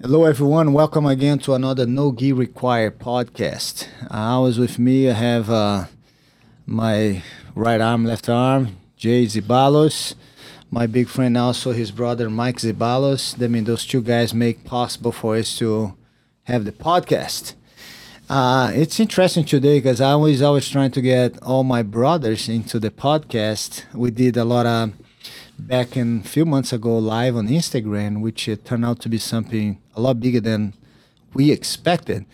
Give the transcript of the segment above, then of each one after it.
Hello, everyone. Welcome again to another No Gi Required podcast. Uh, always with me, I have uh, my right arm, left arm, Jay Zeballos. My big friend, also his brother, Mike Zeballos. I mean, those two guys make possible for us to have the podcast. Uh, it's interesting today because I was always trying to get all my brothers into the podcast. We did a lot of back in a few months ago live on Instagram, which it turned out to be something a lot bigger than we expected.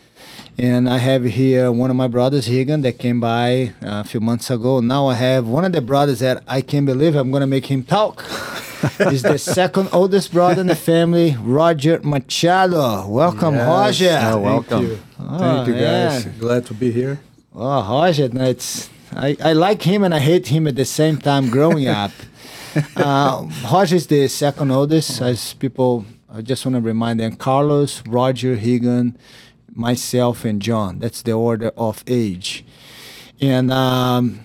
And I have here one of my brothers, Rigan, that came by uh, a few months ago. Now I have one of the brothers that I can't believe I'm going to make him talk. He's the second oldest brother in the family, Roger Machado. Welcome, Yes. Roger. Oh, welcome. Thank you, Oh, Thank you guys. man. Glad to be here. Oh, Roger, no, it's I, I like him and I hate him at the same time growing up. uh, is the second oldest, as people. I just want to remind them: Carlos, Roger, Rigan, myself, and John. That's the order of age. And um,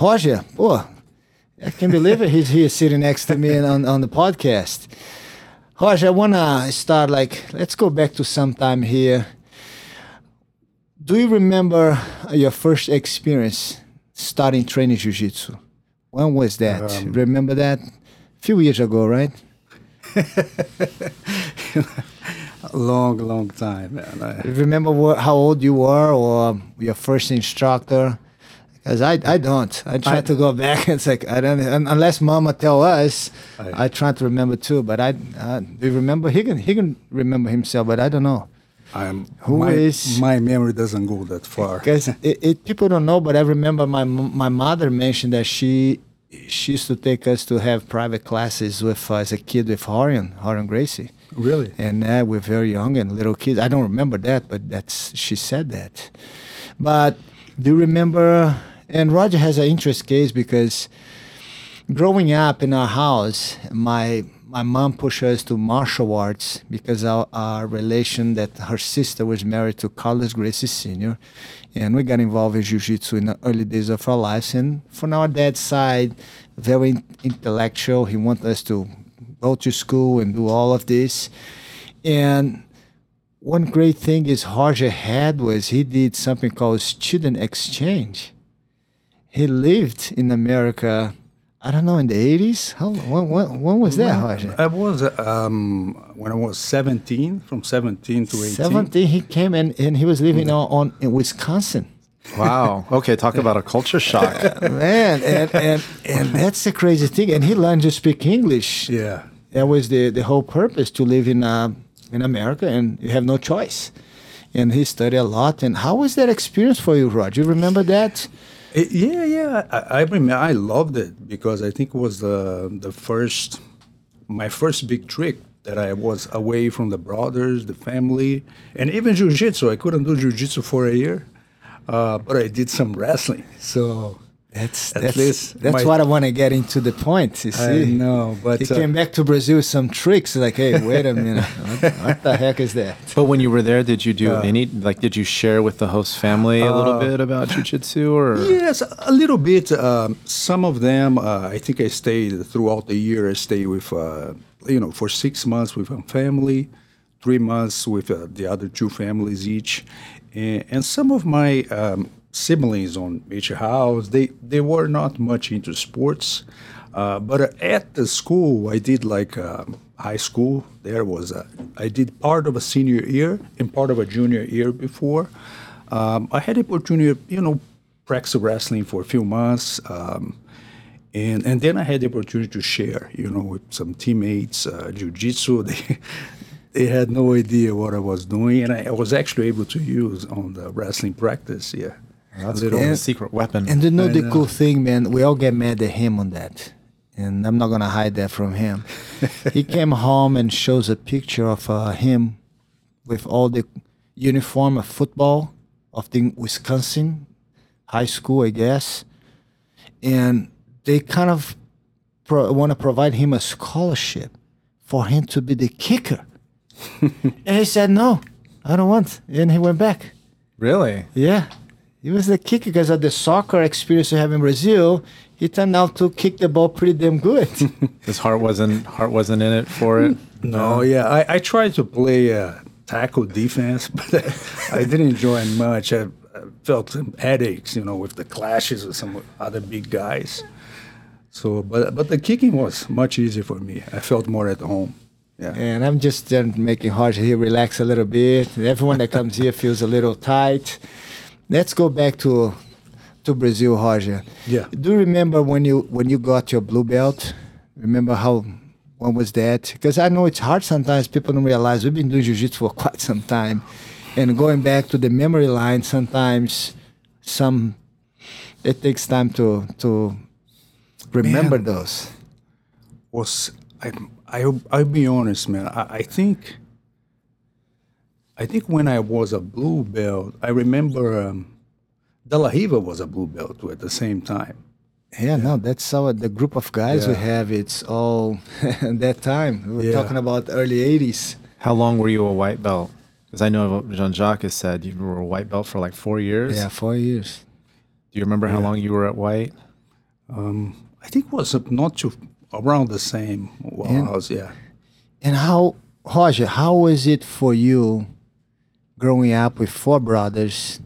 Roger, oh, I can't believe it. He's here sitting next to me on on the podcast. Roger, I want to start like let's go back to some time here. Do you remember your first experience starting training jiu-jitsu? When was that? Um, remember that? A few years ago, right? Long, long time, man. I, Remember what, how old you were or your first instructor? Because I, I don't. I try I- to go back. It's like I don't unless Mama tell us. I- I, try to remember too. But I, uh, do you remember? He can he can remember himself, but I don't know. I'm Who my, is- my memory doesn't go that far. Because it, it, people don't know, but I remember my my mother mentioned that she she used to take us to have private classes with uh, as a kid with Rorion Rorion Gracie, Really? and uh, we're very young and little kids. I don't remember that, but that's she said that. But do you remember? And Roger has an interest case because growing up in our house, my my mom pushed us to martial arts because our, our relation that her sister was married to Carlos Gracie Sr. And we got involved in jiu-jitsu in the early days of our lives. And from our dad's side, very intellectual. He wanted us to go to school and do all of this. And one great thing is Roger had was he did something called student exchange. He lived in America, I don't know, in the 80s? How, when, when, when was that, Roger? I was um, when I was 17, from 17 to 18. 17, he came and, and he was living on, on in Wisconsin. Wow. Okay, talk about a culture shock. Man, and, and, and that's the crazy thing. And he learned to speak English. Yeah. That was the, the whole purpose to live in, uh, in America and you have no choice. And he studied a lot. And how was that experience for you, Roger? You remember that? Eh, yeah, yeah. I, I remember. I loved it because I think it was the the first, my first big trick that I was away from the brothers, the family, and even jujitsu. I couldn't do jujitsu for a year, uh, but I did some wrestling. So That's At that's, least that's my- what I want to get into the point. You see, I know, but he uh, came back to Brazil with some tricks. Like, hey, wait a minute, what, what the heck is that? But when you were there, did you do any like did you share with the host family a little bit about jujitsu or Yes, a little bit. Um, some of them, uh, I think I stayed throughout the year. I stayed with, uh, you know, for six months with one family, three months with uh, the other two families each, and, and some of my um, siblings on each house, they they were not much into sports, uh, but uh, at the school I did like um, high school. There was a, I did part of a senior year and part of a junior year before. Um, I had the opportunity, you know, practice wrestling for a few months, um, and and then I had the opportunity to share, you know, with some teammates, uh, jujitsu. They they had no idea what I was doing, and I, I was actually able to use on the wrestling practice. Yeah, that's A little- cool. secret weapon? And you know I the know. cool thing, man, we all get mad at him on that. And I'm not gonna hide that from him. he came home and shows a picture of uh, him with all the uniform of football of the Wisconsin high school, I guess. And they kind of pro- want to provide him a scholarship for him to be the kicker. and he said, "No, I don't want." And he went back. really? Yeah. He was the kicker because of the soccer experience we have in Brazil. He turned out to kick the ball pretty damn good. His heart wasn't heart wasn't in it for it. No, yeah, I, I tried to play uh, tackle defense, but I didn't enjoy it much. I, I felt some headaches, you know, with the clashes with some other big guys. So, but but the kicking was much easier for me. I felt more at home. Yeah. And I'm just making hard here relax a little bit. Everyone that comes here feels a little tight. Let's go back to to Brazil, Roger. Yeah. Do you remember when you when you got your blue belt? Remember how when was that? Because I know it's hard sometimes. People don't realize we've been doing jiu-jitsu for quite some time, and going back to the memory line sometimes some it takes time to to remember Man. those. was I I I'll be honest, man. I, I think I think when I was a blue belt, I remember um, De La Riva was a blue belt too at the same time. Yeah, no, that's our the group of guys we have. It's all that time. we're Yeah. talking about early '80s. How long were you a white belt? Because I know Jean Jacques has said you were a white belt for like four years. Yeah, four years. Do you remember how long you were at white? I think it was uh, not too around the same. Well, And- I was yeah. And how, Roger? How was it for you, growing up with four brothers,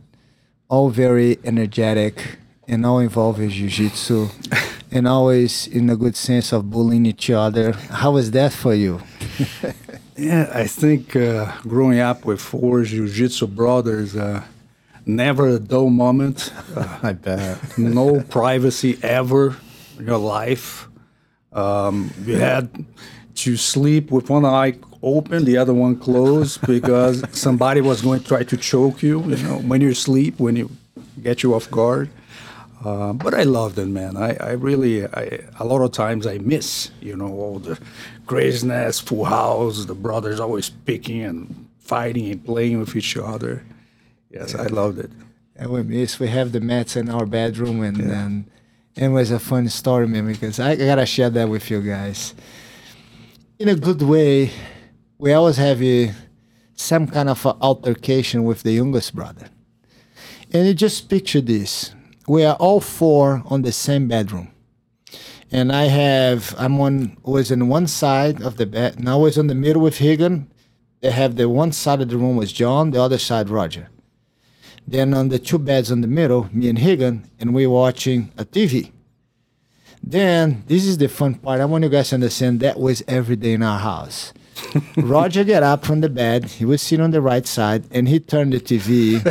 all very energetic and all involved in jiu-jitsu, and always in a good sense of bullying each other? How was that for you? Yeah, I think uh, growing up with four jiu-jitsu brothers, uh, never a dull moment. Uh, I bet. no privacy ever in your life. Um, you had to sleep with one eye open, the other one closed, because somebody was going to try to choke you. You know, when you sleep, when you get you off guard. Uh, but I loved it, man. I, I really, I, a lot of times I miss, you know, all the craziness, full house, the brothers always picking and fighting and playing with each other. Yes, I loved it. And we miss. We have the mats in our bedroom, and and it was a fun story, man. Because I gotta share that with you guys. In a good way, we always have a, some kind of altercation with the youngest brother, and you just picture this: we are all four on the same bedroom, and I have I'm on was in one side of the bed, and I was in the middle with Rigan. They have the one side of the room was John, the other side Roger. Then on the two beds in the middle, me and Rigan, and we watching a TV. Then this is the fun part. I want you guys to understand that was every day in our house. Roger get up from the bed. He was sitting on the right side, and he turned the TV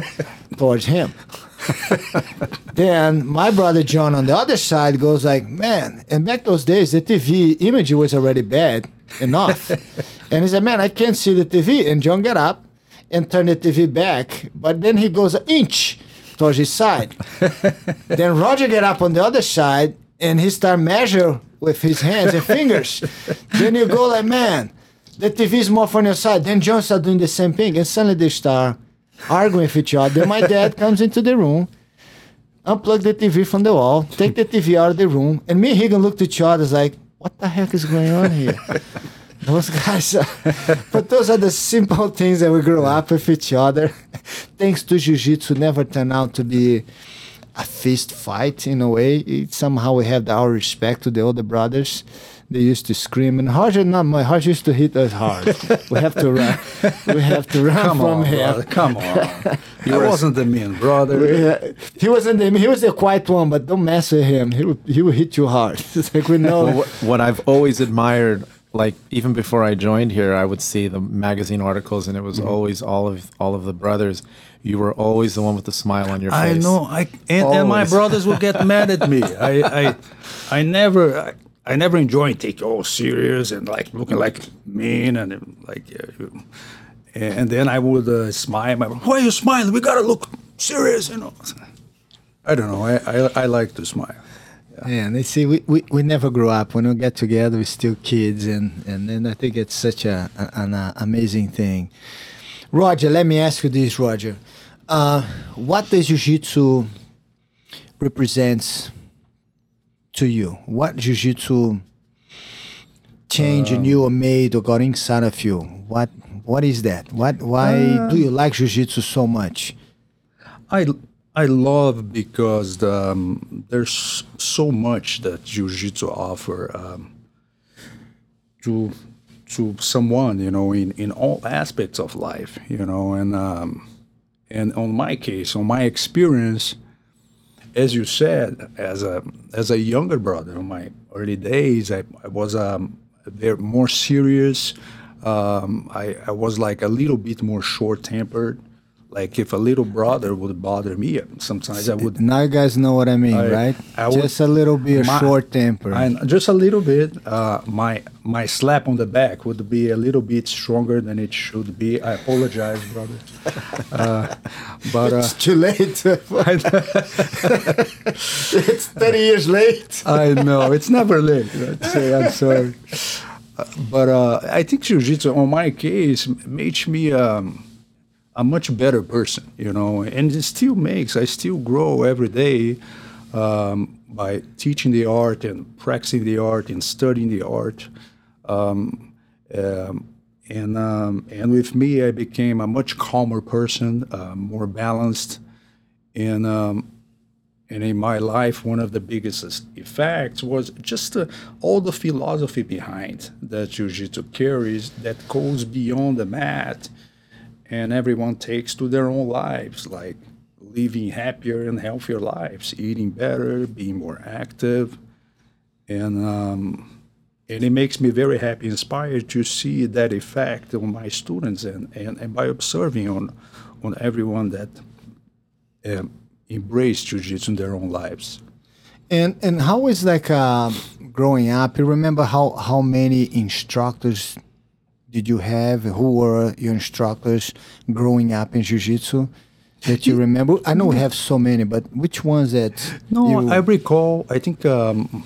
towards him. then my brother John on the other side goes like, "Man!" And back those days, the TV image was already bad enough. and he said, "Man, I can't see the TV." And John get up and turn the TV back, but then he goes an inch towards his side. then Roger get up on the other side and he start measure with his hands and fingers. then you go like, man, the TV is more from your side. Then John start doing the same thing, and suddenly they start arguing with each other. Then my dad comes into the room, unplug the TV from the wall, take the TV out of the room, and me and Rigan looked at each other like, what the heck is going on here? Those guys, are, but those are the simple things that we grow up with each other. Thanks to jiu-jitsu, never turn out to be a fist fight in a way. It, somehow we have our respect to the older brothers. They used to scream, and Roger, not my Roger used to hit us hard. we have to run. We have to run Come from on, him. brother. Come on. I wasn't the mean brother. Yeah, uh, he wasn't the, mean he was the quiet one, but don't mess with him. He will, he will hit you hard. It's like we know. Well, what, what I've always admired, like even before I joined here, I would see the magazine articles, and it was mm-hmm. always all of all of the brothers. You were always the one with the smile on your face. I know. I and, and my brothers will get mad at me. I I, I never. I, I never enjoyed taking all serious and like looking like mean and like, uh, and then I would uh, smile. My, Why are you smiling? We gotta look serious, you know. I don't know. I I, I like to smile. Yeah, and they see we, we, we never grow up. When we get together, we're still kids, and and then I think it's such a, an uh, amazing thing. Roger, let me ask you this, Roger. Uh, what does jiu-jitsu represents to you? What jiu-jitsu change in you or made or got inside of you? What what is that? What why do you like jiu-jitsu so much? I I love because um, there's so much that jiu-jitsu offer um, to to someone, you know, in, in all aspects of life, you know, and um, and on my case, on my experience, as you said, as a as a younger brother, in my early days, I, I was um, very more serious. Um, I, I was like a little bit more short tempered. Like if a little brother would bother me, sometimes I would Now you guys know what I mean, I- right? I would- Just a little bit My- short temper. And just a little bit. Uh, my my slap on the back would be a little bit stronger than it should be. I apologize, brother. Uh, but uh, it's too late. it's 30 years late. I know it's never late. Say I'm sorry. Uh, but uh, I think jiu-jitsu, on my case, made me um, a much better person. You know, and it still makes. I still grow every day um, by teaching the art and practicing the art and studying the art. Um, um, and um, and with me, I became a much calmer person, uh, more balanced, and um, and in my life, one of the biggest effects was just uh, all the philosophy behind that Jiu-Jitsu carries that goes beyond the mat, and everyone takes to their own lives, like living happier and healthier lives, eating better, being more active, and um, and it makes me very happy, inspired to see that effect on my students and, and, and by observing on on everyone that um, embrace jiu-jitsu in their own lives. And and how is like uh, growing up? You remember how how many instructors did you have? Who were your instructors growing up in jiu-jitsu that you remember? I know we have so many, but which ones that No, you, I recall. I think um,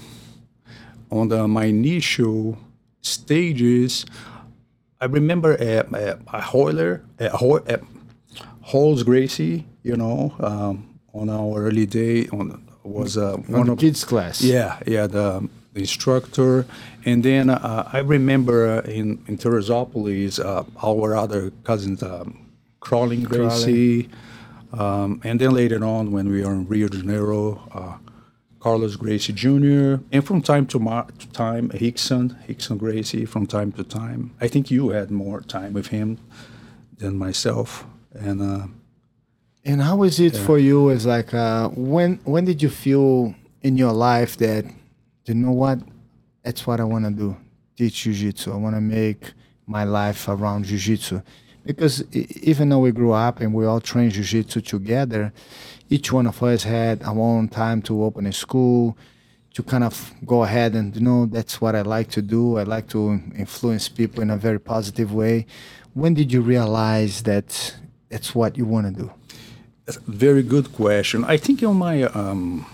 on the, my initial stages, I remember a, a, a Royler, a, a Rolls Gracie. You know, um, on our early day, on was uh, on one the of kids class? yeah, yeah, the, the instructor. And then uh, I remember uh, in, in Teresopolis, uh, our other cousins, um, Crolin Gracie. Um, and then later on, when we were in Rio de Janeiro, uh, Carlos Gracie Jr., and from time to, ma- to time, Rickson, Rickson Gracie, from time to time. I think you had more time with him than myself. And uh, And how is it for you? As like, uh, when when did you feel in your life that you know what? That's what I want to do. Teach jujitsu. I want to make my life around jujitsu. Because even though we grew up and we all trained jujitsu together, each one of us had our own time to open a school, to kind of go ahead and you know that's what I like to do. I like to influence people in a very positive way. When did you realize that that's what you want to do? Very good question. I think on my um,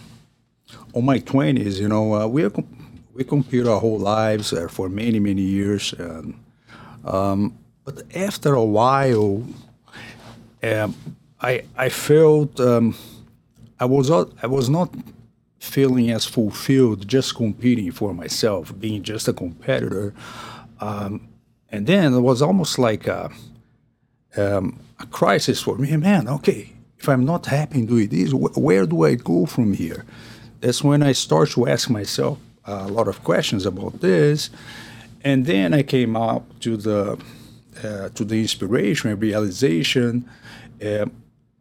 on my twenties, you know, uh, we are com- we compete our whole lives uh, for many many years, and, um, but after a while, um, I I felt um, I was I was not feeling as fulfilled just competing for myself, being just a competitor, um, and then it was almost like. A, um, a crisis for me. Man, okay, if I'm not happy doing this, wh- where do I go from here? That's when I start to ask myself a lot of questions about this, and then I came up to the uh, to the inspiration and realization uh,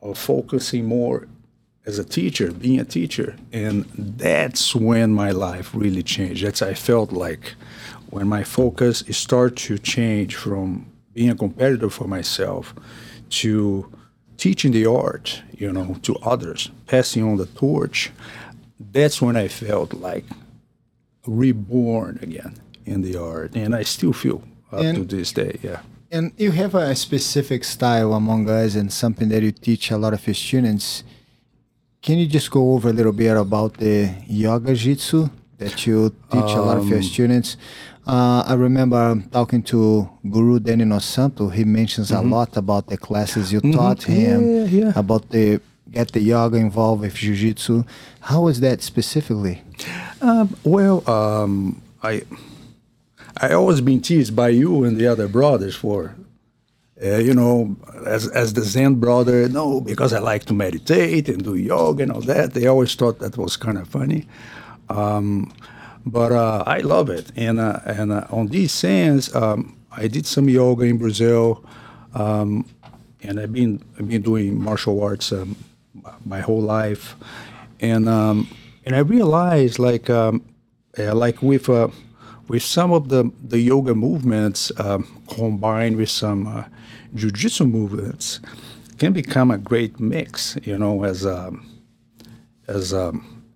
of focusing more as a teacher, being a teacher, and that's when my life really changed. That's I felt like when my focus started to change from being a competitor for myself to teaching the art, you know, to others, passing on the torch. That's when I felt like reborn again in the art, and I still feel up to this day. Yeah. And you have a specific style among us and something that you teach a lot of your students. Can you just go over a little bit about the yoga jitsu that you teach a lot of your um, students? Uh, I remember talking to Guru Dan Inosanto. He mentions a mm-hmm. lot about the classes you mm-hmm. taught him, Yeah, yeah. about the get the yoga involved with jiu-jitsu. How was that specifically? Um, well, um, I I always been teased by you and the other brothers for, uh, you know, as as the Zen brother. No, because I like to meditate and do yoga and all that. They always thought that was kind of funny. Um, but uh, I love it, and uh, and uh, on these sands um, I did some yoga in Brazil, um, and I've been I've been doing martial arts um, my whole life, and um, and I realized like um, uh, like with uh, with some of the the yoga movements um, combined with some uh, jujitsu movements can become a great mix. You know, as a as a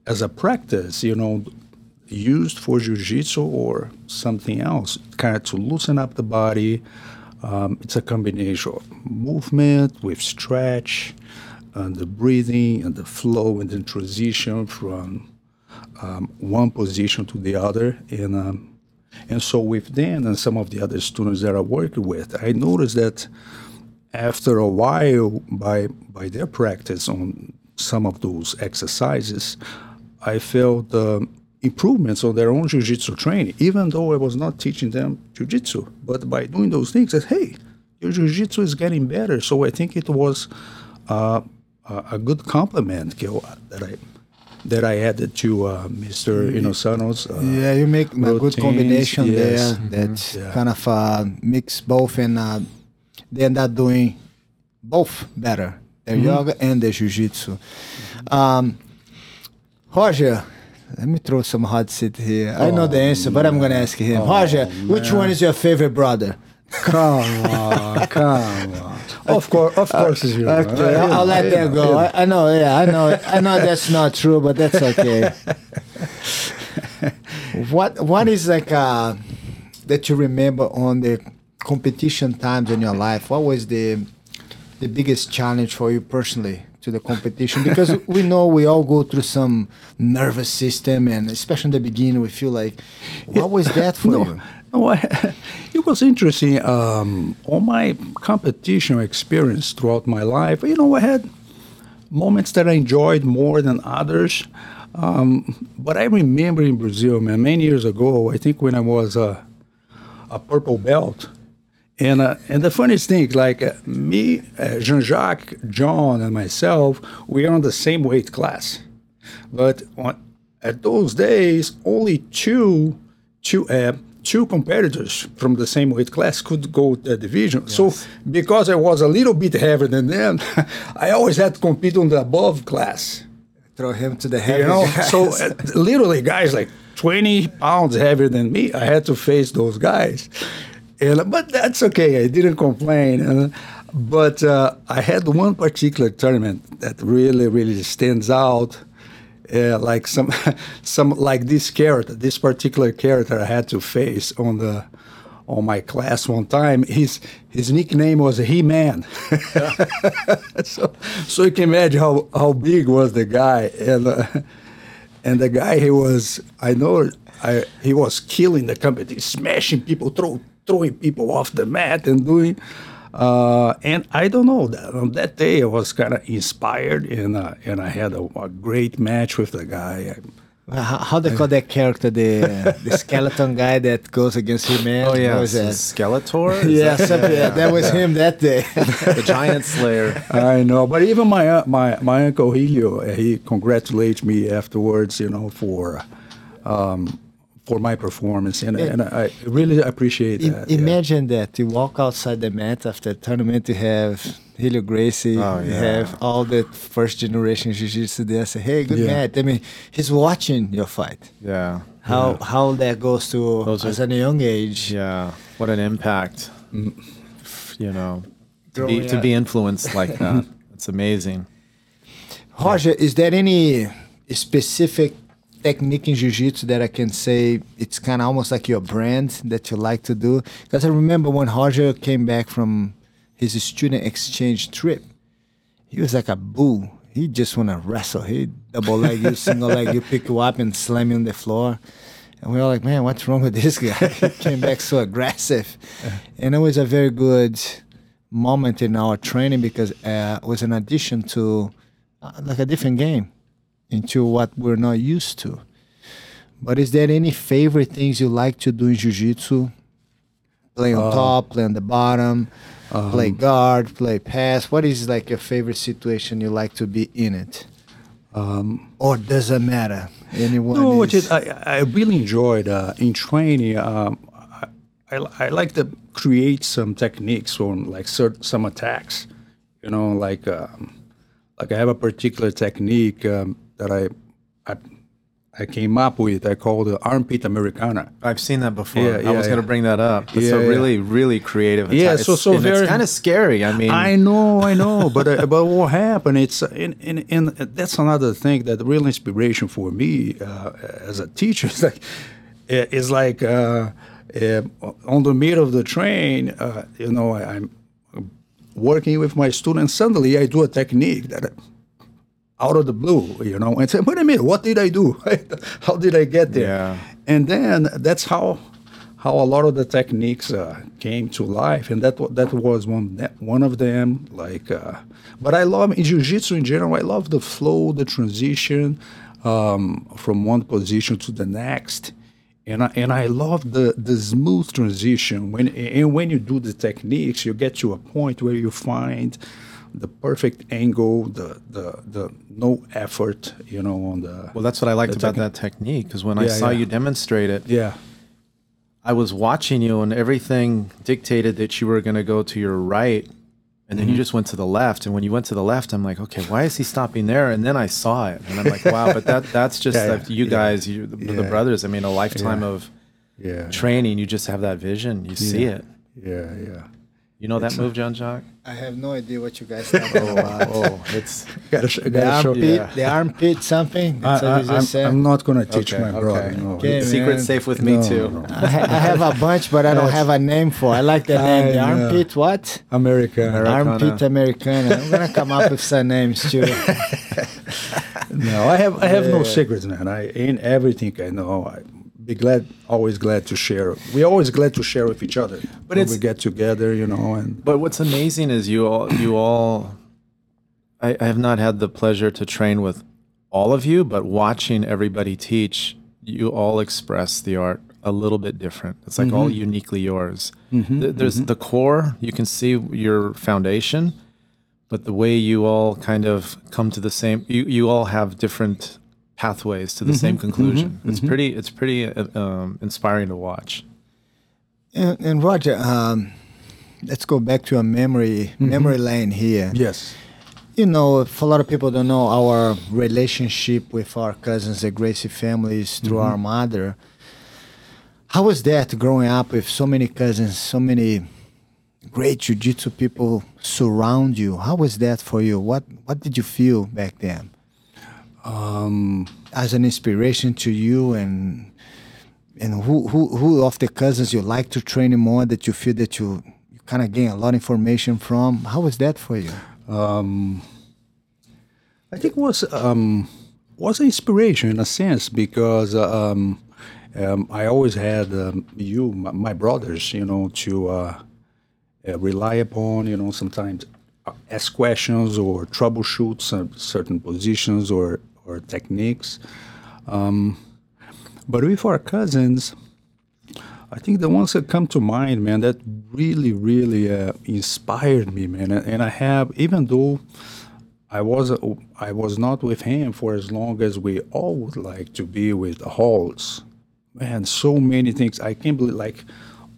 as a practice. You know, used for jiu-jitsu or something else, kind of to loosen up the body. Um, it's a combination of movement with stretch, and the breathing and the flow and the transition from um, one position to the other. And um, and so with Dan and some of the other students that I work with, I noticed that after a while, by by their practice on some of those exercises, I felt uh, improvements on their own jiu-jitsu training, even though I was not teaching them jiu-jitsu. But by doing those things, I said, hey, your jiu-jitsu is getting better. So I think it was uh, a good compliment Gil, that I that I added to uh, Mr. Inosanto's. Uh, yeah, you make a good combination yes. there that Yeah. kind of uh, mix both and uh, they end up doing both better the Mm-hmm. yoga and the jiu-jitsu um, roger let me throw some hot seat here i know the answer but i'm gonna ask him roger which one is your favorite brother Come on, come on. Of course, of course, it's you. Okay, I'll let that go. I, I know, yeah, I know, I know that's not true, but that's okay. what What is like uh, that you remember on the competition times in your life? What was the the biggest challenge for you personally to the competition? Because we know we all go through some nervous system, and especially in the beginning, we feel like, what was that for no, you? No, it was interesting. Um, on my competition experience throughout my life, you know, I had moments that I enjoyed more than others. Um, but I remember in Brazil, man, many years ago, I think when I was a, a purple belt, and uh, and the funniest thing, like uh, me, uh, Jean Jacques, John, and myself, we are on the same weight class, but on, at those days, only two two uh, two competitors from the same weight class could go to the division. So because I was a little bit heavier than them, I always had to compete on the above class. Throw him to the head. You know, so uh, literally guys like 20 pounds heavier than me, I had to face those guys. And, but that's okay. I didn't complain. And, but uh, I had one particular tournament that really, really stands out. Uh, like some, some like this character, this particular character I had to face on the, on my class one time. His his nickname was He Man. so, so you can imagine how, how big was the guy, and uh, and the guy he was. I know I, he was killing the company, smashing people, throw, throwing people off the mat, and doing. Uh, and I don't know that on that day I was kind of inspired, and uh, and I had a, a great match with the guy. Uh, How, how they call that character? The the skeleton guy that goes against him, man. Oh yeah, was that? Skeletor. Is Yeah, that- something, yeah, that was him that day. the Giant Slayer. I know, but even my uh, my my uncle Helio, he congratulates me afterwards, you know, for um, for my performance, and, and I really appreciate that. yeah. imagine that you walk outside the mat after the tournament, you have Helio Gracie, Oh, you yeah. have all the first generation jiu-jitsu there. Say, hey, good Yeah. match. I mean, he's watching your fight. Yeah. How how that goes to Those are- as a young age. Yeah. What an impact. Mm. You know, to be, to be influenced like that. It's amazing. Roger, is there any specific technique in jiu-jitsu that I can say it's kind of almost like your brand that you like to do? Because I remember when Roger came back from his student exchange trip, he was like a bull. He just want to wrestle. He double leg you, single leg you, pick you up and slam you on the floor. And we were like, man, what's wrong with this guy? he came back so aggressive. And it was a very good moment in our training because uh, it was an addition to uh, like a different game into what we're not used to. But is there any favorite things you like to do in jiu-jitsu? Play on top, play on the bottom, play guard, play pass. What is like your favorite situation you like to be in it? Um, or does it matter? Anyone? No, is, which is, I, I really enjoyed uh, in training. Um, I, I, like to create some techniques on like certain some attacks. You know, like um, like I have a particular technique um, that I, I I came up with. I called the armpit Americana. I've seen that before. Yeah, yeah I yeah, was going to bring that up. It's Yeah, a yeah. really, really creative. Yeah, attack. so- It's- so and very- it's kind of scary. I mean, I know, I know, but uh, but what happened? It's uh, in, in, in that's another thing that real inspiration for me uh, as a teacher is like uh, is like uh, uh, on the middle of the train. Uh, you know, I, I'm working with my students. Suddenly, I do a technique that. Out of the blue, you know, and say, "Wait a minute, what did I do? how did I get there?" Yeah. And then that's how how a lot of the techniques uh, came to life, and that that was one that- one of them. Like, uh, but I love in jiu-jitsu in general. I love the flow, the transition um, from one position to the next, and I, and I love the the smooth transition. When and when you do the techniques, you get to a point where you find the perfect angle, the the the no effort, you know, on the well, that's what I liked about that technique because when I saw yeah. you demonstrate it, yeah. I was watching you and everything dictated that you were going to go to your right. And then Mm-hmm. you just went to the left. And when you went to the left, I'm like, okay, why is he stopping there? And then I saw it. And I'm like, wow, but that that's just Yeah, like you yeah. guys, you the, the brothers. I mean, a lifetime Yeah. of Yeah. training, you just have that vision. You see it. Yeah, yeah. You know that move, Jean Jacques? I have no idea what you guys talking oh, about. Oh, it's Gotta, sh- The gotta show. armpit, Yeah. the armpit, something. I, That's what you I, just I'm, said. I'm not gonna teach Okay, my brother. okay. No. Okay. secret man. safe with me No, too. no. I, ha- I have a bunch, but I don't have a name for. I like the name. The I know. armpit, what? America. America. Armpit Americana. I'm gonna come up with some names too. No, I have I have no secrets, man. I in everything I know. I be glad, always glad to share. We're always glad to share with each other. But when we get together, you know, and But what's amazing is you all, you all, I, I have not had the pleasure to train with all of you, but watching everybody teach, you all express the art a little bit different. It's like all mm-hmm. uniquely yours. Mm-hmm. Th- There's mm-hmm. the core, you can see your foundation, but the way you all kind of come to the same, you, you all have different pathways to the same conclusion. It's pretty, it's pretty uh, um, inspiring to watch. And, and Roger, um, let's go back to a memory memory lane here. yes, You know, if a lot of people don't know our relationship with our cousins, the Gracie families, through our mother. How was that growing up with so many cousins, so many great jiu-jitsu people surround you? How was that for you? What What did you feel back then? Um, as an inspiration to you and and who who who of the cousins you like to train more that you feel that you, you kind of gain a lot of information from how was that for you um, I think it was um, was an inspiration in a sense because uh, um, um, I always had um, you, my, my brothers, you know, to uh, uh, rely upon. You know, sometimes uh, ask questions or troubleshoot some certain positions or or techniques. Um, but with our cousins, I think the ones that come to mind, man, that really, really uh, inspired me, man. And, I have, even though I was I was not with him for as long as we all would like to be with the Rolls. Man, so many things. I can't believe, like,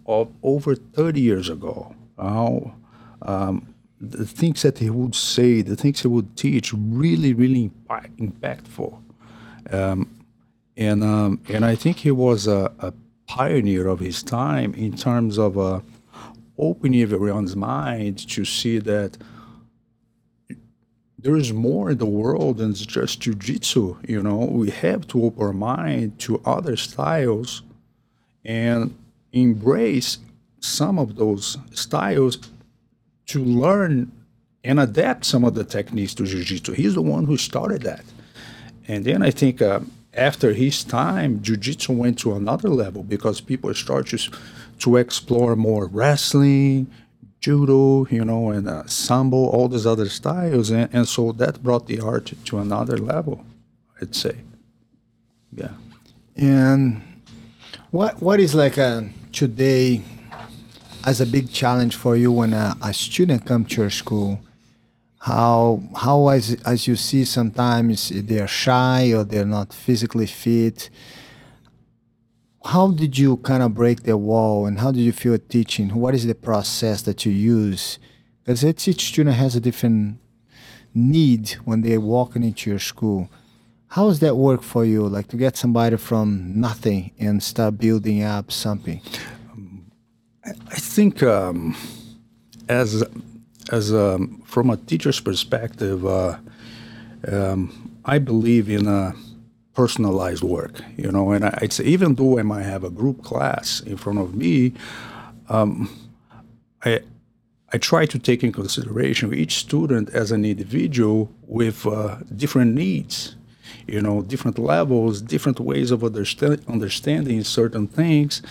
of over 30 years ago, how um, the things that he would say, the things he would teach, really, really impact, impactful. Um, and um, and I think he was a, a pioneer of his time in terms of uh, opening everyone's mind to see that there is more in the world than just jujitsu. You know, we have to open our mind to other styles and embrace some of those styles to learn and adapt some of the techniques to jiu-jitsu. He's the one who started that. And then I think uh, after his time, jiu-jitsu went to another level because people start to, to explore more wrestling, judo, you know, and uh, sambo, all these other styles. And, and so that brought the art to another level, I'd say. Yeah. and what what is like a today as a big challenge for you when a, a student come to your school how how as as you see sometimes they're shy or they're not physically fit how did you kind of break the wall and how did you feel teaching? What is the process that you use? Because each student has a different need when they're walking into your school. How does that work for you? Like to get somebody from nothing and start building up something? I think um, as as um, from a teacher's perspective, uh, um, I believe in a personalized work. You know, and I, say even though I might have a group class in front of me, um, I I try to take in consideration each student as an individual with uh, different needs. You know, different levels, different ways of understand, understanding certain things,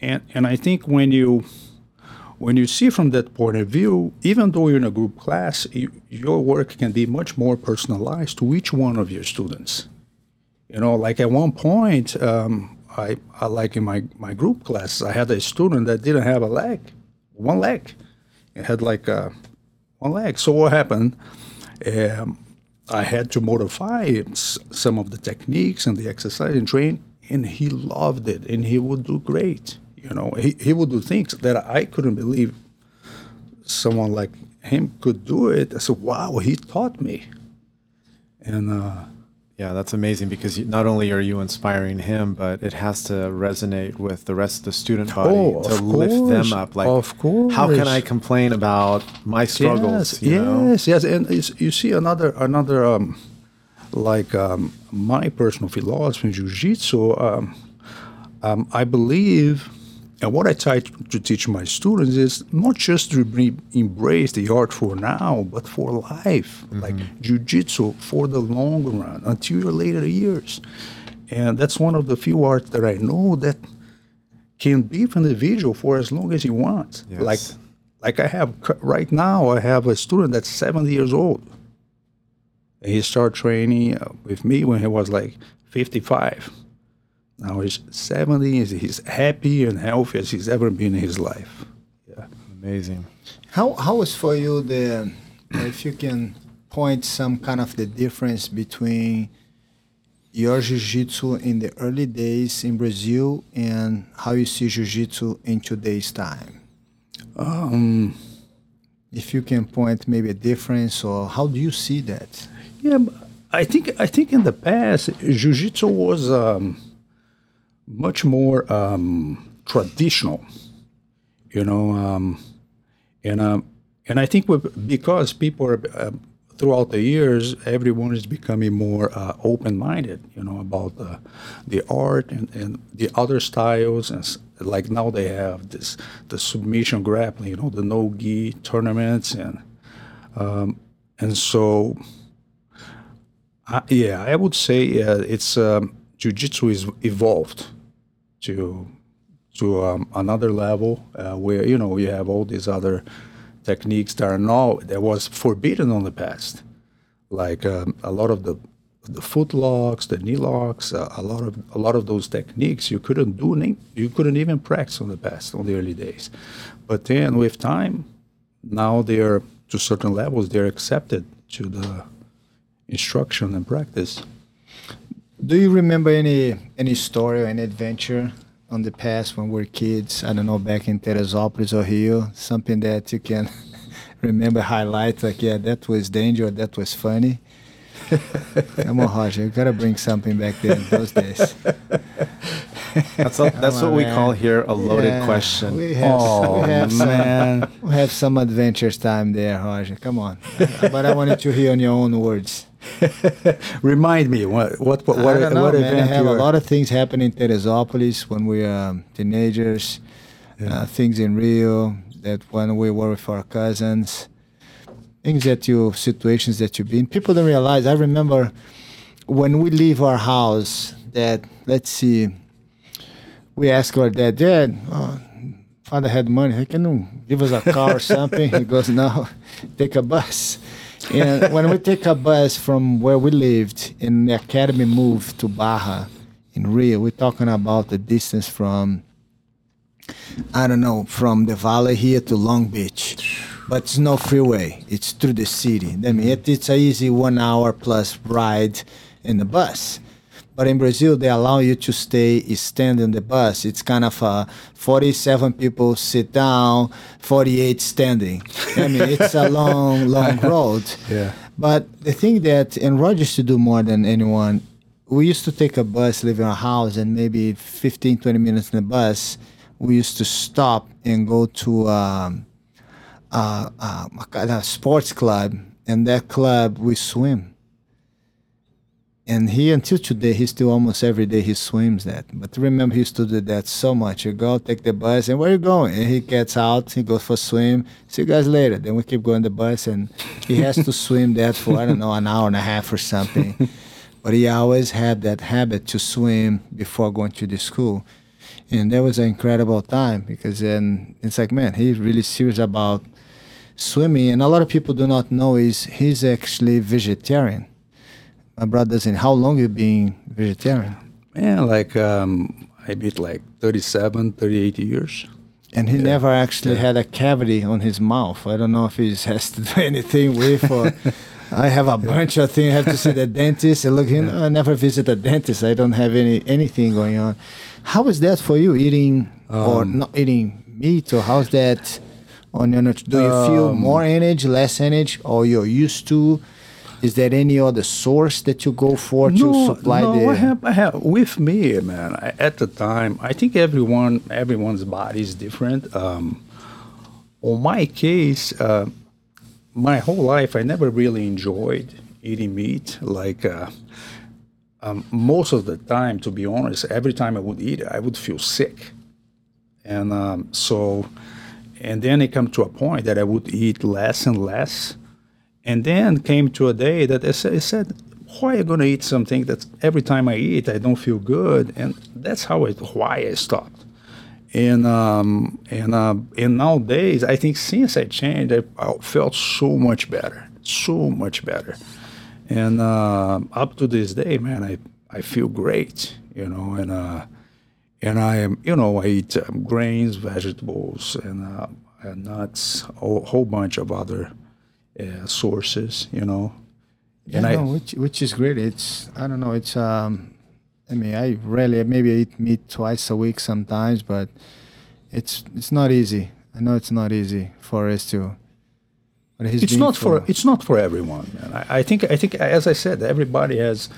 and and I think when you when you see from that point of view, even though you're in a group class, you, your work can be much more personalized to each one of your students. You know, like at one point, um, I, I like in my, my group class, I had a student that didn't have a leg, one leg. It had like uh, one leg. So what happened? Um, I had to modify some of the techniques and the exercise and train, and he loved it, and he would do great. You know, he, he would do things that I couldn't believe someone like him could do it. I said, wow, he taught me. And uh, yeah, that's amazing because you, not only are you inspiring him, but it has to resonate with the rest of the student body oh, to lift course, them up. Like, of course. how can I complain about my struggles? Yes, yes, know? yes. And you see another another um, like um, my personal philosophy in jiu-jitsu. Um, um I believe and what I try to teach my students is not just to embrace the art for now, but for life, mm-hmm. like jujitsu for the long run, until your later years. And that's one of the few arts that I know that can be for the individual for as long as he wants. Yes. Like, like I have right now, I have a student that's 70 years old. And he started training uh, with me when he was like 55 now he's 70. He's happy and healthy as he's ever been in his life. Yeah. Amazing. How how was for you the if you can point some kind of the difference between your jiu-jitsu in the early days in Brazil and how you see jiu-jitsu in today's time? Um, if you can point maybe a difference or how do you see that? Yeah, I think I think in the past jiu-jitsu was um, much more um, traditional, you know, um, and um, and I think because people are uh, throughout the years, everyone is becoming more uh, open-minded, you know, about the the art and, and the other styles, and like now they have this the submission grappling, you know, the no gi tournaments, and um, and so. Yeah, I would say uh, it's um, jiu-jitsu is evolved to to um, another level uh, where you know you have all these other techniques that are now that was forbidden in the past, like um, a lot of the the foot locks, the knee locks, uh, a lot of a lot of those techniques you couldn't do, you couldn't even practice in the past, on the early days. But then with time, now they're to certain levels they're accepted to the instruction and practice. Do you remember any any story or any adventure on the past when we were kids? I don't know, back in Teresópolis or Rio, something that you can remember, highlight, like, yeah, that was danger, that was funny. Come on, Roger, you gotta bring something back there in those days. That's, a, that's what on, we man. call here a loaded yeah, question. We have, oh, we have man. Some, we have some adventures time there, Roger. Come on. but I wanted to hear in your own words. Remind me what what what, what, know, what man, event? I have a lot of things happening in Teresópolis when we were um, teenagers. Yeah. Uh, things in Rio that when we were with our cousins. Things that you situations that you've been. People don't realize. I remember when we leave our house. That let's see. We ask our dad, Dad, oh, father had money. He can give us a car or something. he goes, No, take a bus and when we take a bus from where we lived in the academy move to Baja in Rio, we're talking about the distance from I don't know, from the valley here to Long Beach. But it's no freeway. It's through the city. I mean, it, it's a easy one hour plus ride in the bus. But in Brazil, they allow you to stay stand in the bus. It's kind of uh, 47 people sit down, 48 standing. I mean, it's a long, long road. Yeah. But the thing that, and Roger used to do more than anyone, we used to take a bus, leave our house, and maybe 15, 20 minutes in the bus, we used to stop and go to um, uh, uh, a sports club, and that club we swim. And he, until today, he still almost every day he swims that. But remember, he used to do that so much. You go, take the bus, and where you going? And he gets out, he goes for a swim. See you guys later. Then we keep going the bus, and he has to swim that for I don't know an hour and a half or something. but he always had that habit to swim before going to the school, and that was an incredible time because then it's like, man, he's really serious about swimming. And a lot of people do not know is he's actually vegetarian my brother saying, how long you been vegetarian? Man, like um, I been like 37, 38 years. And he yeah. never actually yeah. had a cavity on his mouth. I don't know if he has to do anything with or I have a bunch of things. I have to see the dentist. And look, you know, I never visit a dentist. I don't have any anything going on. How is that for you, eating um, or not eating meat? Or how's that on your Do you feel um, more energy, less energy, or you're used to? Is there any other source that you go for no, to supply no, the? I have, I have, with me, man. I, at the time, I think everyone, everyone's body is different. Um, on my case, uh, my whole life, I never really enjoyed eating meat. Like uh, um, most of the time, to be honest, every time I would eat I would feel sick, and um, so, and then it come to a point that I would eat less and less and then came to a day that I said, why are you going to eat something that every time I eat, I don't feel good? And that's how it, why I stopped. And um, and uh, and nowadays, I think since I changed, I, I felt so much better, so much better. And uh, up to this day, man, I, I feel great, you know, and uh, and I am, you know, I eat um, grains, vegetables, and, uh, and nuts, a whole bunch of other uh, sources, you know. Yeah, and I, no, which which is great. It's I don't know. It's um, I mean, I rarely maybe I eat meat twice a week sometimes, but it's it's not easy. I know it's not easy for us to. But it's not for, for, it's not for everyone, man. I, I, think I think as I said, everybody has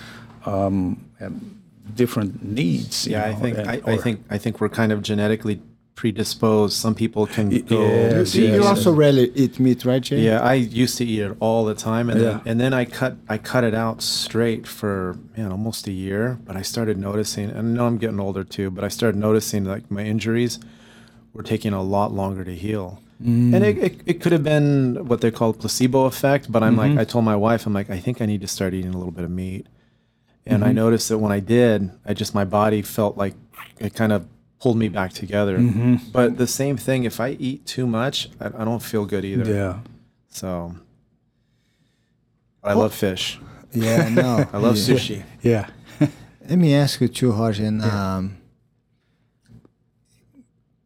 um, um different needs. Yeah, know, I think and, I, I think I think we're kind of genetically predisposed. Some people can go. Yes, you, yes, you also rarely eat meat, right, Jay? Yeah, I used to eat it all the time, and yeah. then, and then I cut I cut it out straight for man almost a year. But I started noticing, and I know I'm getting older too, but I started noticing like my injuries were taking a lot longer to heal. Mm. And it, it, it, could have been what they call placebo effect, but I'm mm-hmm. like, I told my wife, I'm like, I think I need to start eating a little bit of meat. And mm-hmm. I noticed that when I did, I just, my body felt like it kind of pulled me back together. Mm-hmm. But the same thing, if I eat too much, I, I don't feel good either. Yeah. So I love fish. Yeah, no. I love yeah. sushi. Yeah. Let me ask you too, Roger. Yeah. Um,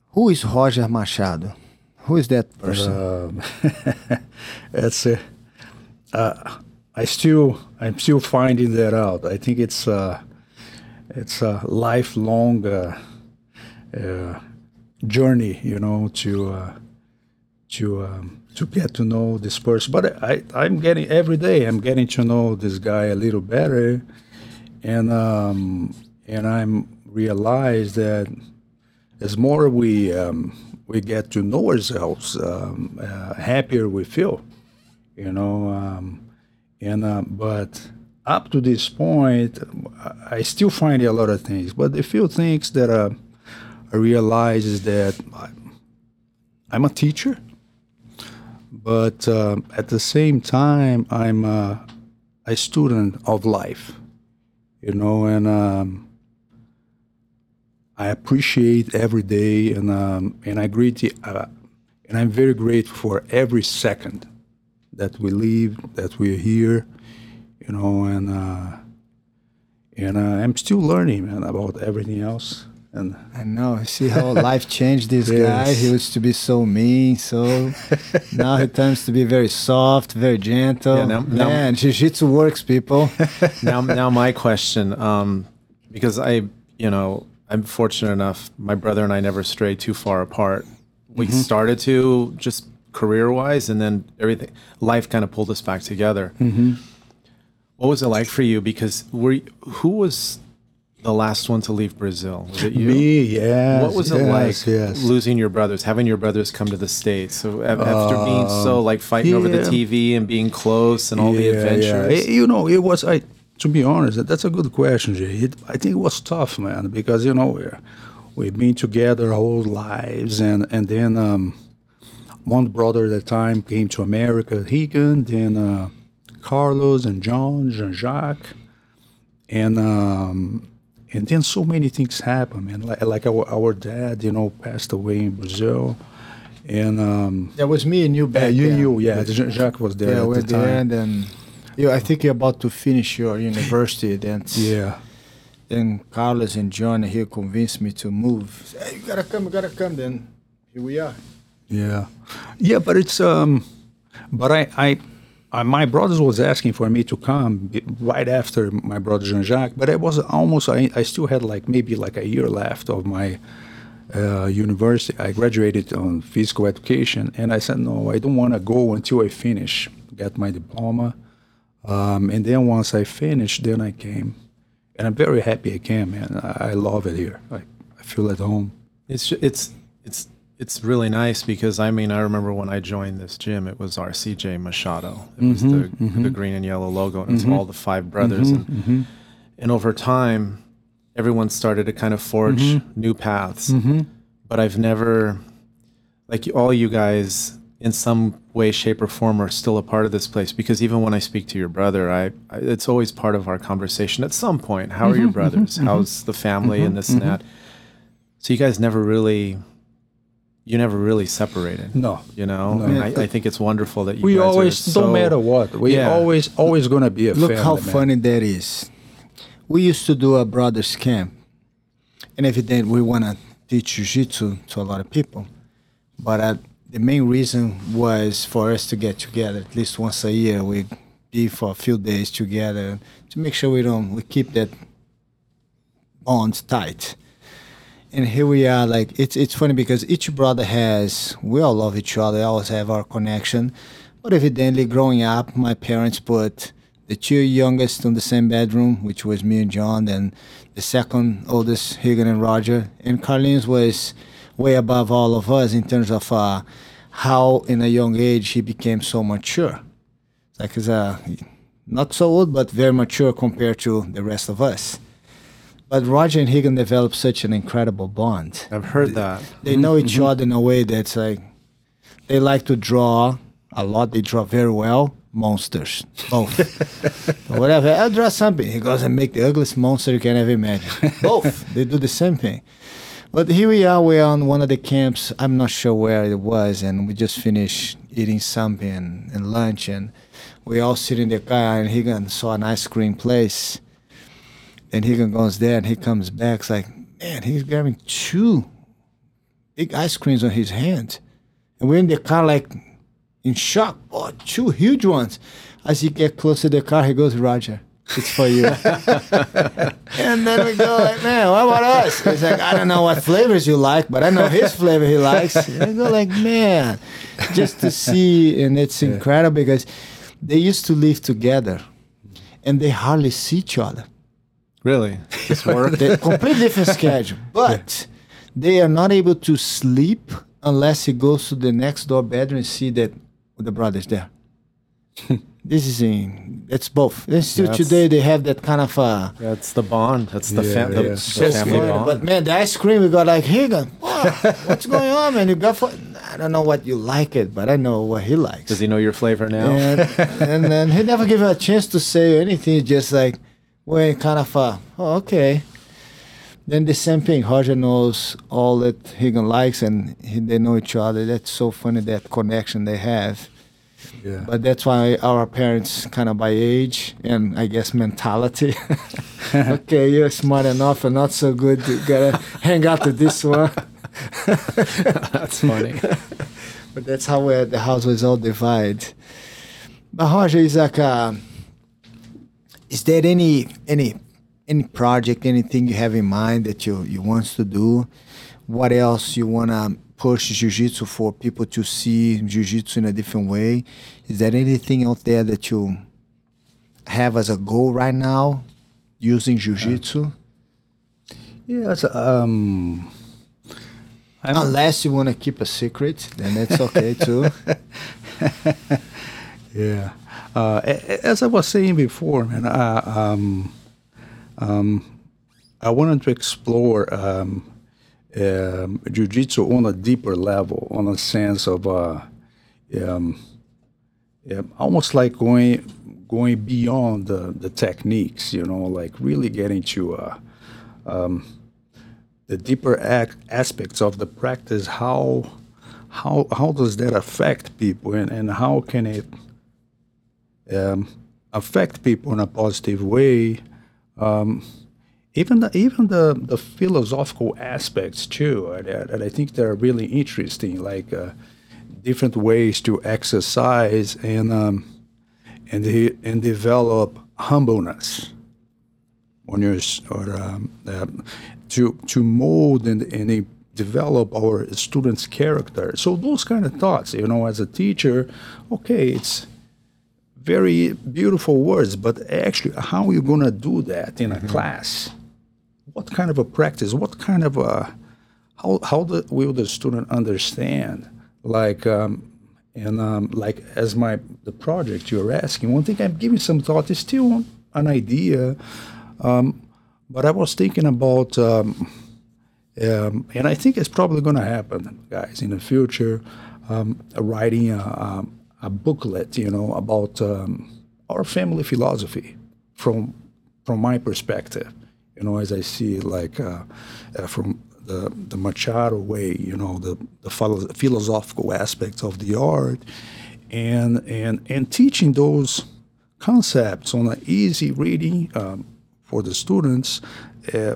who is Roger Machado? Who is that person? Um, it's a, uh, I still I'm still finding that out. I think it's uh, it's a lifelong uh, uh, journey, you know, to uh, to um, to get to know this person. But I, I'm getting every day. I'm getting to know this guy a little better, and um, and I'm realize that as more we um, we get to know ourselves, um, uh, happier we feel, you know. Um, and uh, but up to this point, I still find a lot of things. But a few things that uh, I realize is that I'm a teacher, but uh, at the same time, I'm a, a, student of life, you know, and um, I appreciate every day, and um, and I greet, uh, and I'm very grateful for every second that we live, that we're here, you know, and uh, and uh, I'm still learning, man, about everything else. And I know. See how life changed this yes. guy. He used to be so mean, so now he turns to be very soft, very gentle. Yeah, now, now, Man, jiu-jitsu works, people. now, now my question: um, because I, you know, I'm fortunate enough. My brother and I never strayed too far apart. We Mm-hmm. started to just career wise, and then everything, life kind of pulled us back together. Mm-hmm. What was it like for you? Because were who was the last one to leave Brazil? Was it you? Me, yes. What was it yes, like Yes. losing your brothers, having your brothers come to the states? So after being so like fighting over the. TV and being close and all the adventures. Eh, You know, it was. I to be honest, that's a good question, Jay. It, I think it was tough, man, because you know we're, we've been together our whole lives, and and then um, one brother at the time came to America, Rigan, then uh, Carlos and John, Jean Jacques, and um, and then so many things happened, man. Like, like our our dad, you know, passed away in Brazil, and um, That was me and you back. yeah, you then. knew, yeah, Jacques was there Yeah, at we're the there, time. and you, I think you're about to finish your university. Then Yeah. then Carlos and John here convinced me to move. Hey, you gotta come, you gotta come. Then here we are. Yeah, yeah, but it's um, but I I, I my brothers was asking for me to come right after my brother Jean Jacques, but it was almost I I still had like maybe like a year left of my uh, university. I graduated on physical education, and I said no, I don't want to go until I finish get my diploma, um, and then once I finished, then I came, and I'm very happy I came, man. I, I love it here. I, I feel at home. It's it's it's it's really nice because I mean I remember when I joined this gym it was RCJ Machado. It was mm-hmm, the the mm-hmm. green and yellow logo and it was mm-hmm. all the five brothers and and over time everyone started to kind of forge new paths. But I've never like all you guys in some way shape or form are still a part of this place because even when I speak to your brother I, I it's always part of our conversation at some point. How are your brothers? how's the family and this and that? so you guys never really, you never really separated. No. You know, No. I, I think it's wonderful that you we guys always are so, don't matter what we Yeah. always always gonna be a Look family, how man. funny that is. We used to do a brothers camp, and every day we want to teach jiu-jitsu to a lot of people. But uh, the main reason was for us to get together at least once a year. We be for a few days together to make sure we don't we keep that bond tight. And here we are, like it's it's funny because each brother has we all love each other, always have our connection. But evidently growing up my parents put the two youngest in the same bedroom, which was me and John, and the second oldest, Rigan and Roger. And Carlinhos was way above all of us in terms of uh, how in a young age he became so mature. Like he's uh, not so old, but very mature compared to the rest of us. But Roger and Rigan developed such an incredible bond. I've heard that. They know each mm-hmm. other in a way that's like they like to draw a lot. They draw very well. Monsters, both. Whatever. I'll draw something. He goes and make the ugliest monster you can ever imagine. both. They do the same thing. But here we are. We're on one of the camps. I'm not sure where it was, and we just finished eating something and, and lunch, and we all sit in the car, and Rigan saw an ice cream place. And Rigan goes there, and he comes back. It's like, man, he's grabbing two big ice creams on his hands. And we're in the car like in shock. Oh, two huge ones. As he get close to the car, he goes, Roger, it's for you. and then we go like, man, what about us? He's like, I don't know what flavors you like, but I know his flavor he likes. And I go like, man, just to see, and it's incredible because they used to live together and they hardly see each other. Really? Just work? They completely different schedule, but they are not able to sleep unless he goes to the next door bedroom and see that the brother's there. this is in it's both. And still That's- today they have that kind of uh That's the bond. That's the, Yeah, fam- yeah. the so family funny. bond. But man, the ice cream we got like Rigan. Wow, what's going on, man? You got for I don't know what you like it, but I know what he likes. Does he know your flavor now? And, and then he never gave her a chance to say anything, just like, well, kind of, uh, oh, okay. Then the same thing, Roger knows all that Rigan likes and he, they know each other. That's so funny, that connection they have. Yeah. But that's why our parents, kind of by age and I guess mentality, okay, you're smart enough and not so good, you gotta hang out with this one. That's funny. But that's how uh, the house was all divided. But Roger, is like, uh, is there any any any project, anything you have in mind that you you wants to do? What else you wanna push jiu-jitsu for people to see jiu-jitsu in a different way? Is there anything out there that you have as a goal right now using jiu-jitsu? Yes. Um, I'm, Unless you want to keep a secret, then that's okay too. Yeah. Uh, as I was saying before, man, I, um, um, I wanted to explore um, um, jiu-jitsu on a deeper level, on a sense of uh, um, yeah, almost like going going beyond the, the techniques, you know, like really getting to uh, um, the deeper ac- aspects of the practice. How how how does that affect people, and, and how can it um, affect people in a positive way. Um, even the even the, the philosophical aspects too, uh, that I think they're really interesting, like uh, different ways to exercise and um, and de- and develop humbleness on your or um, uh, to to mold and and develop our students' character. So those kind of thoughts, you know, as a teacher, okay, it's very beautiful words, but actually, how are you going to do that in a class? What kind of a practice? What kind of a how how the, will the student understand? Like um, and um, like as my the project you're asking, one thing I'm giving some thought is still an idea, um, but I was thinking about. Um, um, and I think it's probably going to happen, guys, in the future. Um, writing a, a, booklet, you know, about um, our family philosophy from from my perspective, you know, as I see like uh, uh, from the the Machado way, you know, the the philosophical aspects of the art, and and and teaching those concepts on an easy reading um, for the students. Uh,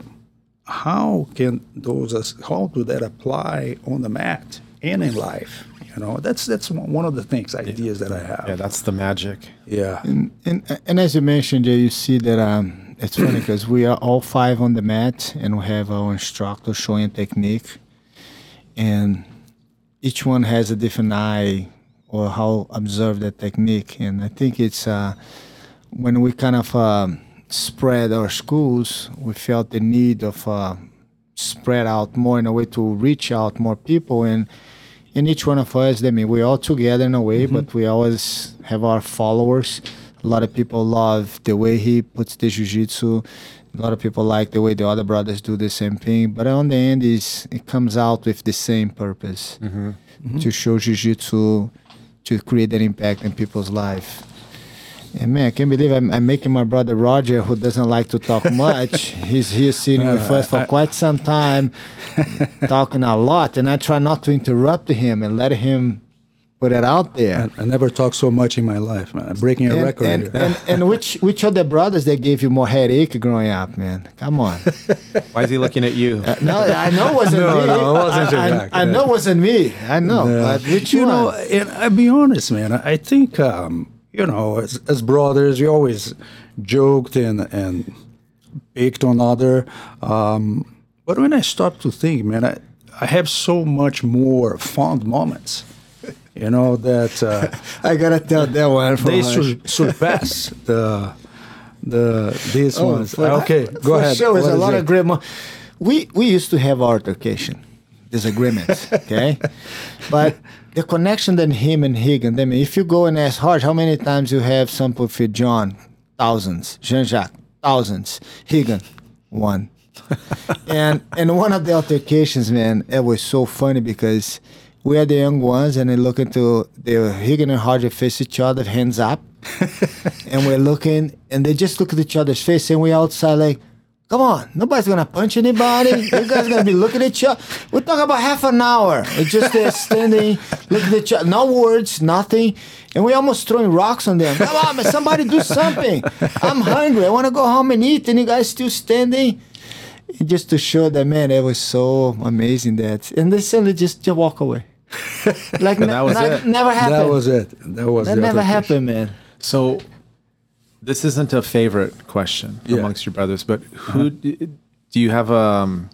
how can those how do that apply on the mat and in life? You know, that's that's one one of the things ideas that I have. Yeah, that's the magic. Yeah. And, and and as you mentioned, Jay, you see that um, it's funny because we are all five on the mat, and we have our instructor showing a technique, and each one has a different eye or how observe that technique. And I think it's uh, when we kind of um, spread our schools, we felt the need of uh, spread out more in a way to reach out more people and and each one of us, I mean, we're all together in a way, mm-hmm. but we always have our followers. A lot of people love the way he puts the jiu-jitsu. A lot of people like the way the other brothers do the same thing. But on the end, is it comes out with the same purpose mm-hmm. to show jiu-jitsu, to create an impact in people's life. And man, I can't believe I'm, I'm making my brother Roger, who doesn't like to talk much. He's here sitting with us for quite some time, talking a lot, and I try not to interrupt him and let him put it out there. I, I never talked so much in my life, man. I'm breaking a And, record and, here. and, and which which of the brothers that gave you more headache growing up, man? Come on. Why is he looking at you? No, I know it wasn't No, me. no, it wasn't I, Jack, I, I know it wasn't me. I know. Yeah. But which you one? know, and I'll be honest, man. I I think um, you know, as, as brothers, we always joked and and picked on other. Um, but when I stop to think, man, I I have so much more fond moments. You know that uh, I gotta tell that one. For they sur- surpass the the these Oh, ones. for- okay, go ahead. Sure, there's a lot it? of great. Mo- we we used to have altercation, disagreements. okay, but the connection that him and Rigan. I mean, if you go and ask Hart, how many times you have something with John? Thousands. Jean Jacques, thousands. Rigan, one. and and one of the altercations, man, it was so funny because we are the young ones, and they look into the Rigan and Roger face each other, hands up, and we're looking, and they just look at each other's face, and we're outside like, come on, nobody's gonna punch anybody. You guys gonna be looking at each other. We're talking about half an hour. It's just there standing, looking at each other, no words, nothing, and we almost throwing rocks on them. Come on, man, somebody do something. I'm hungry. I want to go home and eat, and you guys still standing. And just to show that man, it was so amazing that, and they suddenly just, just walk away. Like that was ne- it. never happened. That was it. That was it. That never happened, man. So, this isn't a favorite question Yeah. amongst your brothers, but who d- do you have um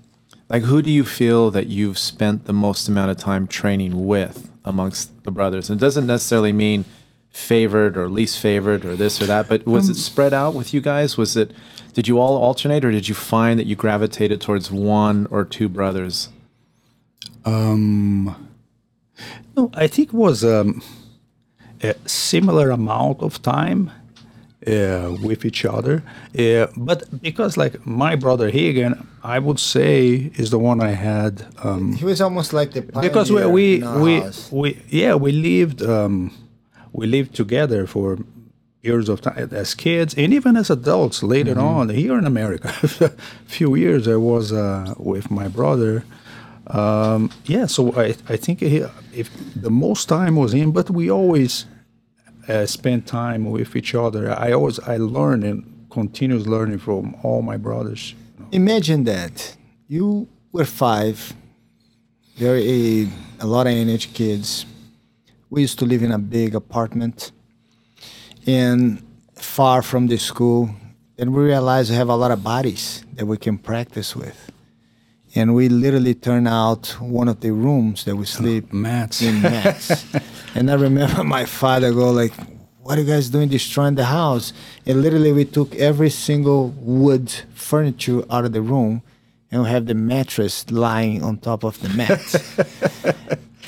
like who do you feel that you've spent the most amount of time training with amongst the brothers? And it doesn't necessarily mean favored or least favored or this or that, but was it spread out with you guys? Was it did you all alternate or did you find that you gravitated towards one or two brothers? No, I think it was um, a similar amount of time uh, with each other. Uh, but because, like, my brother Rigan, I would say is the one I had. Um, He was almost like the because we we we, house. we yeah we lived um, we lived together for years of time as kids and even as adults later Mm-hmm. on here in America. a few years I was uh, with my brother. Um, yeah, so I I think he, if the most time was in, but we always uh, spent time with each other. I always I learned and continuous learning from all my brothers. Imagine that you were five, very a, lot of energy kids. We used to live in a big apartment and far from the school. And we realized we have a lot of bodies that we can practice with. And we literally turn out one of the rooms that we oh, sleep Mats. in mats. and I remember my father go like, "What are you guys doing, destroying the house?" And literally, we took every single wood furniture out of the room, and we have the mattress lying on top of the mat.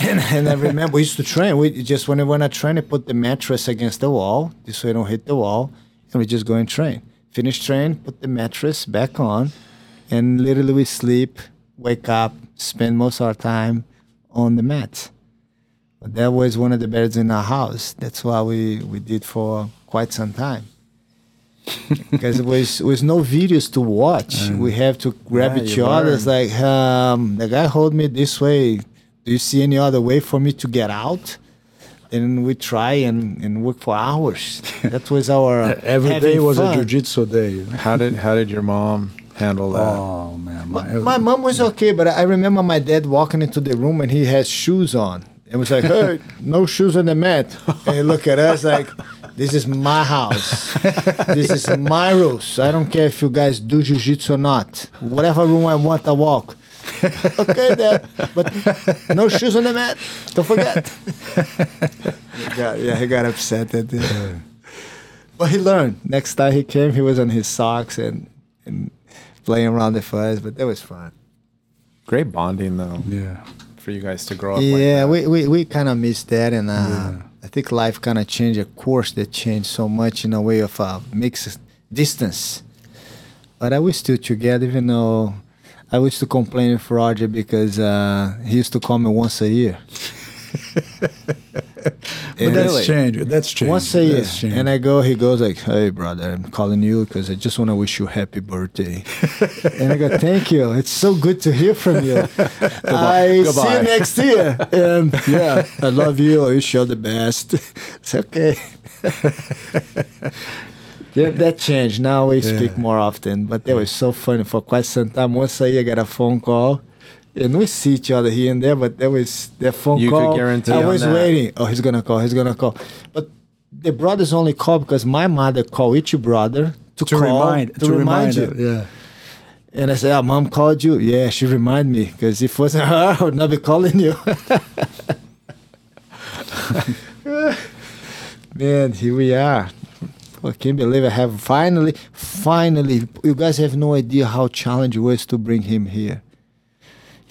and, and I remember we used to train. We just when we want to train, we put the mattress against the wall, this way don't hit the wall, and we just go and train. Finish train, put the mattress back on, and literally we sleep, wake up, spend most of our time on the mats. But that was one of the beds in our house. That's why we, we did for quite some time. because it was was no videos to watch. we have to grab Yeah, each other. It's like um, the guy hold me this way. Do you see any other way for me to get out? And we try and, and work for hours. That was our every day was fun. a jiu-jitsu day. How did how did your mom handle that? Oh man, my, My mom was okay, but I remember my dad walking into the room and he has shoes on. It was like, hey, no shoes on the mat. And he look at us like, this is my house. This is my rules. I don't care if you guys do jiu-jitsu or not. Whatever room I want, I walk. okay, dad, but no shoes on the mat. Don't forget. he got, yeah, he got upset at it. But he learned. Next time he came, he was on his socks and, and playing around the fuzz, but that was fun. Great bonding though yeah. for you guys to grow up. Yeah, that. we, we, we kind of missed that, and uh, I think life kind of changed a course that changed so much in a way of uh, mixed distance. But I was still together, even though I used to complain with Roger because uh, he used to call me once a year. But And that's Really? changed. That's changed. once a year, That's changed. and I go, he goes like, "Hey, brother, I'm calling you because I just want to wish you happy birthday." and I go, "Thank you. It's so good to hear from you. I see you next year." And yeah, I love you. I wish you the best. It's okay. yeah, that changed. Now we speak Yeah. more often, but that was so funny for quite some time. Once a year, I got a phone call. And we see each other here and there, but there was that phone You could call. guarantee I was that. waiting. Oh, he's gonna call. He's gonna call. But the brothers only call because my mother called each brother to, to call remind to, remind, you. it, Yeah. And I said, "Oh, mom called you. Yeah, she remind me because if it wasn't her, I would not be calling you." Man, here we are. Oh, I can't believe I have finally, finally. You guys have no idea how challenging it was to bring him here.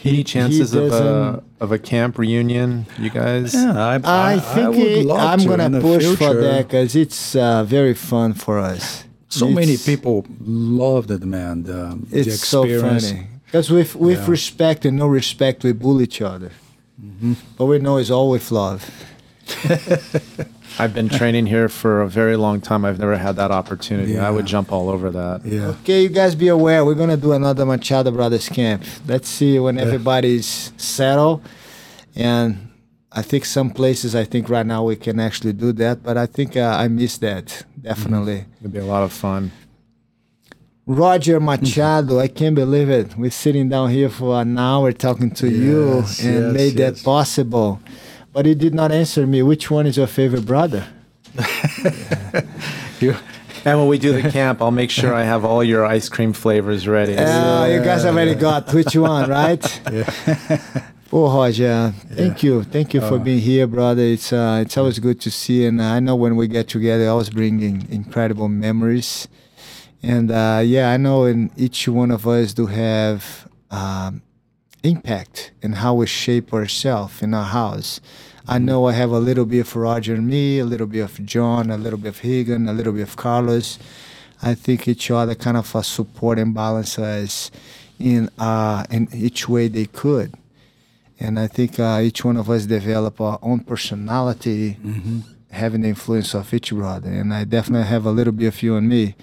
Any chances of a of a camp reunion, you guys? Yeah, I, I think would it- love I'm to gonna in the push for that because it's uh, very fun for us. So many people loved it, man. The, um, the It's so funny because with with Yeah. respect and no respect, we bully each other. Mm-hmm. But we know it's all with love. I've been training here for a very long time. I've never had that opportunity. I would jump all over that. Yeah. Okay, you guys be aware. We're gonna do another Machado Brothers camp. Let's see when everybody's settled. And I think some places, I think right now we can actually do that. But I think uh, I miss that definitely. It'd be a lot of fun. Roger Machado, I can't believe it. We're sitting down here for an hour talking to you and yes, made that possible. But he did not answer me. Which one is your favorite brother? You, And when we do the camp, I'll make sure I have all your ice cream flavors ready. Uh, you guys already got which one, right? Oh, Roger, thank you, thank you for being here, brother. It's uh, it's always good to see, and I know when we get together, I always bringing incredible memories. And uh, yeah, I know in each one of us do have um, impact in how we shape ourselves in our house. I know I have a little bit of Roger and me, a little bit of John, a little bit of Rigan, a little bit of Carlos. I think each other kind of support and balance us in uh, in each way they could. And I think uh, each one of us develop our own personality, having the influence of each brother. And I definitely have a little bit of you and me.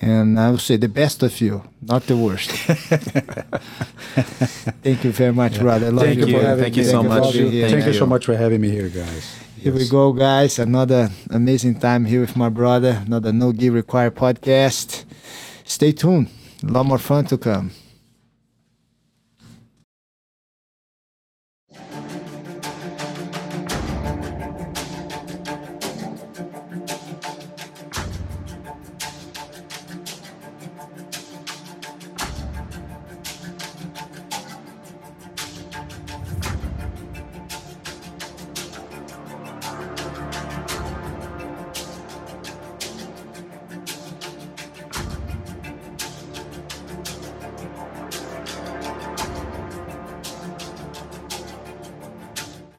And I would say the best of you, not the worst. Thank you very much, brother. I love Thank you. for having Thank you so for much. here. Thank, Thank you you. so much for having me here, guys. Here we go, guys. Another amazing time here with my brother. Another No Gear Required podcast. Stay tuned. A lot more fun to come.